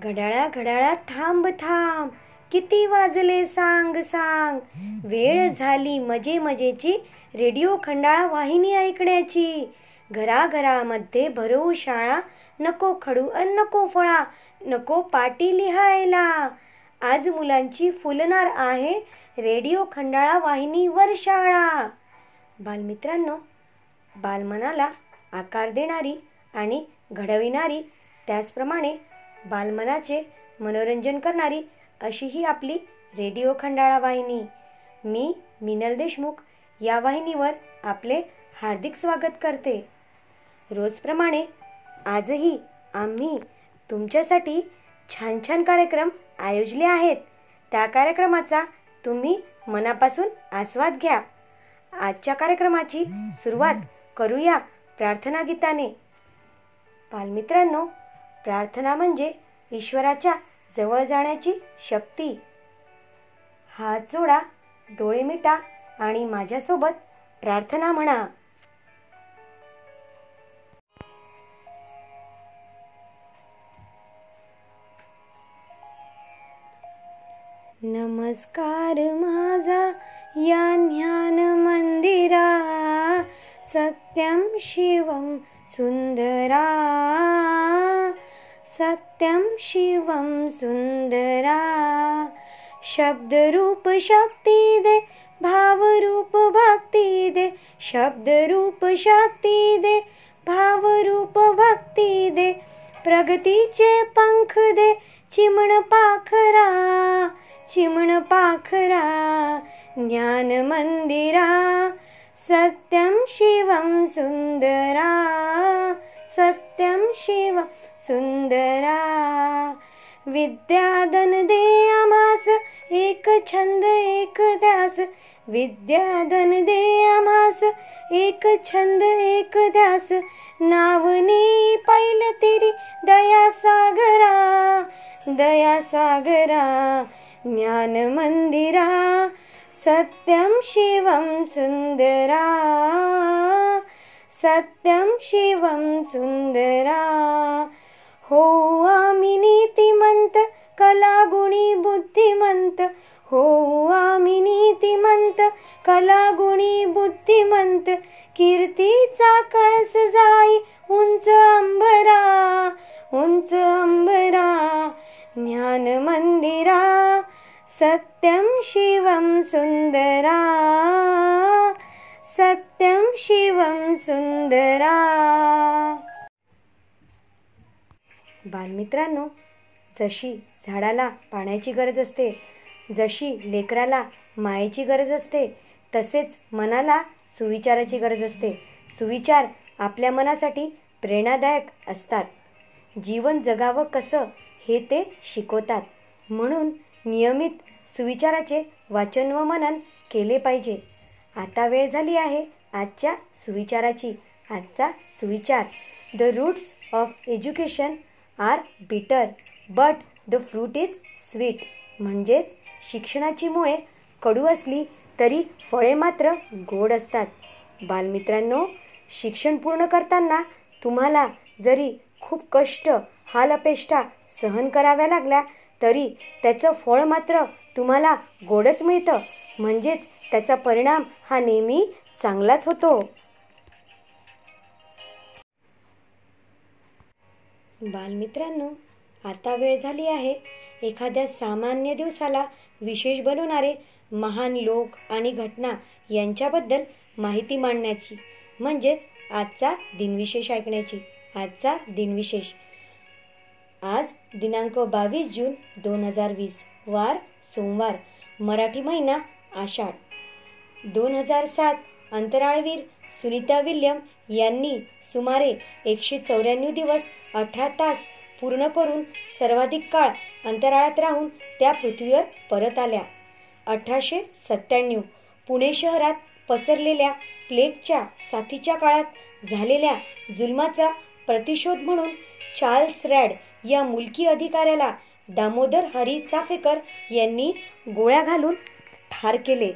घड्याळा घड्याळा थांब थांब. किती वाजले? सांग सांग. वेळ झाली मजे मजेची. रेडिओ खंडाळा वाहिनी ऐकण्याची. घराघरामध्ये भरवू शाळा. नको खडू अन नको फळा. नको पाटी लिहायला. आज मुलांची फुलणार आहे रेडिओ खंडाळा वाहिनीवर शाळा. बालमित्रांनो बालमनाला आकार देणारी आणि घडविणारी त्याचप्रमाणे बालमनाचे मनोरंजन करणारी अशी ही आपली रेडिओ खंडाळा वाहिनी. मी मिनल देशमुख या वाहिनीवर आपले हार्दिक स्वागत करते. रोजप्रमाणे आजही आम्ही तुमच्यासाठी छान छान कार्यक्रम आयोजले आहेत. त्या कार्यक्रमाचा तुम्ही मनापासून आस्वाद घ्या. आजच्या कार्यक्रमाची सुरुवात करूया प्रार्थना गीताने बालमित्रांनो प्रार्थना म्हणजे ईश्वराच्या जवळ जाण्याची शक्ती. हात जोडा डोळे मिटा आणि माझ्यासोबत प्रार्थना म्हणा. नमस्कार माझा या ज्ञान मंदिरा सत्यम शिवम सुंदरा. सत्यम शिवम सुंदरा शब्दरूप शक्ती दे भक्ती दे शब्दरूप शक्ती दे भक्ती दे प्रगतीचे पंख दे चिमण पाखरा। चिमण पाखरा ज्ञान मंदिरा। सत्यम शिवम सुंदरा सत्यम शिवम सुंदरा विद्यादन दे आम्हास एक छंद एक ध्यास विद्यादन दे आम्हास एक छंद एक ध्यास नावने पैल तेरी दया सागरा दया सागरा ज्ञान मंदिरा सत्यम शिवम सुंदरा सत्यम शिवम सुंदरा हो आम्ही नीतिमंत कलागुणी बुद्धिमंत। हो आम्ही नीतिमंत कलागुणी बुद्धिमंत। कीर्तीचा कळस जाई उंच अंबरा उंच अंबरा। ज्ञान मंदिरा सत्यम शिवम सुंदरा सत्यम शिवं सुंदरा. बालमित्रांनो जशी झाडाला पाण्याची गरज असते जशी लेकराला मायेची गरज असते तसेच मनाला सुविचाराची गरज असते. सुविचार आपल्या मनासाठी प्रेरणादायक असतात. जीवन जगावं कसं हे ते शिकवतात. म्हणून नियमित सुविचाराचे वाचन व मनन केले पाहिजे. आता वेळ झाली आहे आजच्या सुविचाराची. आजचा सुविचार. The roots of education are bitter but the fruit is sweet म्हणजेच शिक्षणाची मुळे कडू असली तरी फळे मात्र गोड असतात. बालमित्रांनो शिक्षण पूर्ण करताना तुम्हाला जरी खूप कष्ट हालअपेष्टा सहन कराव्या लागल्या तरी त्याचं फळ मात्र तुम्हाला गोडच मिळतं. म्हणजेच त्याचा परिणाम हा नेहमी चांगलाच होतो. बालमित्रांनो आता वेळ झाली आहे एखाद्या सामान्य दिवसाला विशेष बनवणारे महान लोक आणि घटना यांच्याबद्दल माहिती मांडण्याची म्हणजेच आजचा दिनविशेष ऐकण्याची आजचा दिनविशेष. आज दिनांक बावीस जून दोन हजार वीस वार सोमवार मराठी महिना आषाढ. दोन हजार सात अंतराळवीर सुनीता विल्यम यांनी सुमारे एकशे चौऱ्याण्णव दिवस अठरा तास पूर्ण करून सर्वाधिक काळ अंतराळात राहून त्या पृथ्वीवर परत आल्या. अठराशे सत्त्याण्णव पुणे शहरात पसरलेल्या प्लेगच्या साथीच्या काळात झालेल्या जुलमाचा प्रतिशोध म्हणून चार्ल्स रॅड या मुलकी अधिकाऱ्याला दामोदर हरी चाफेकर यांनी गोळ्या घालून ठार केले.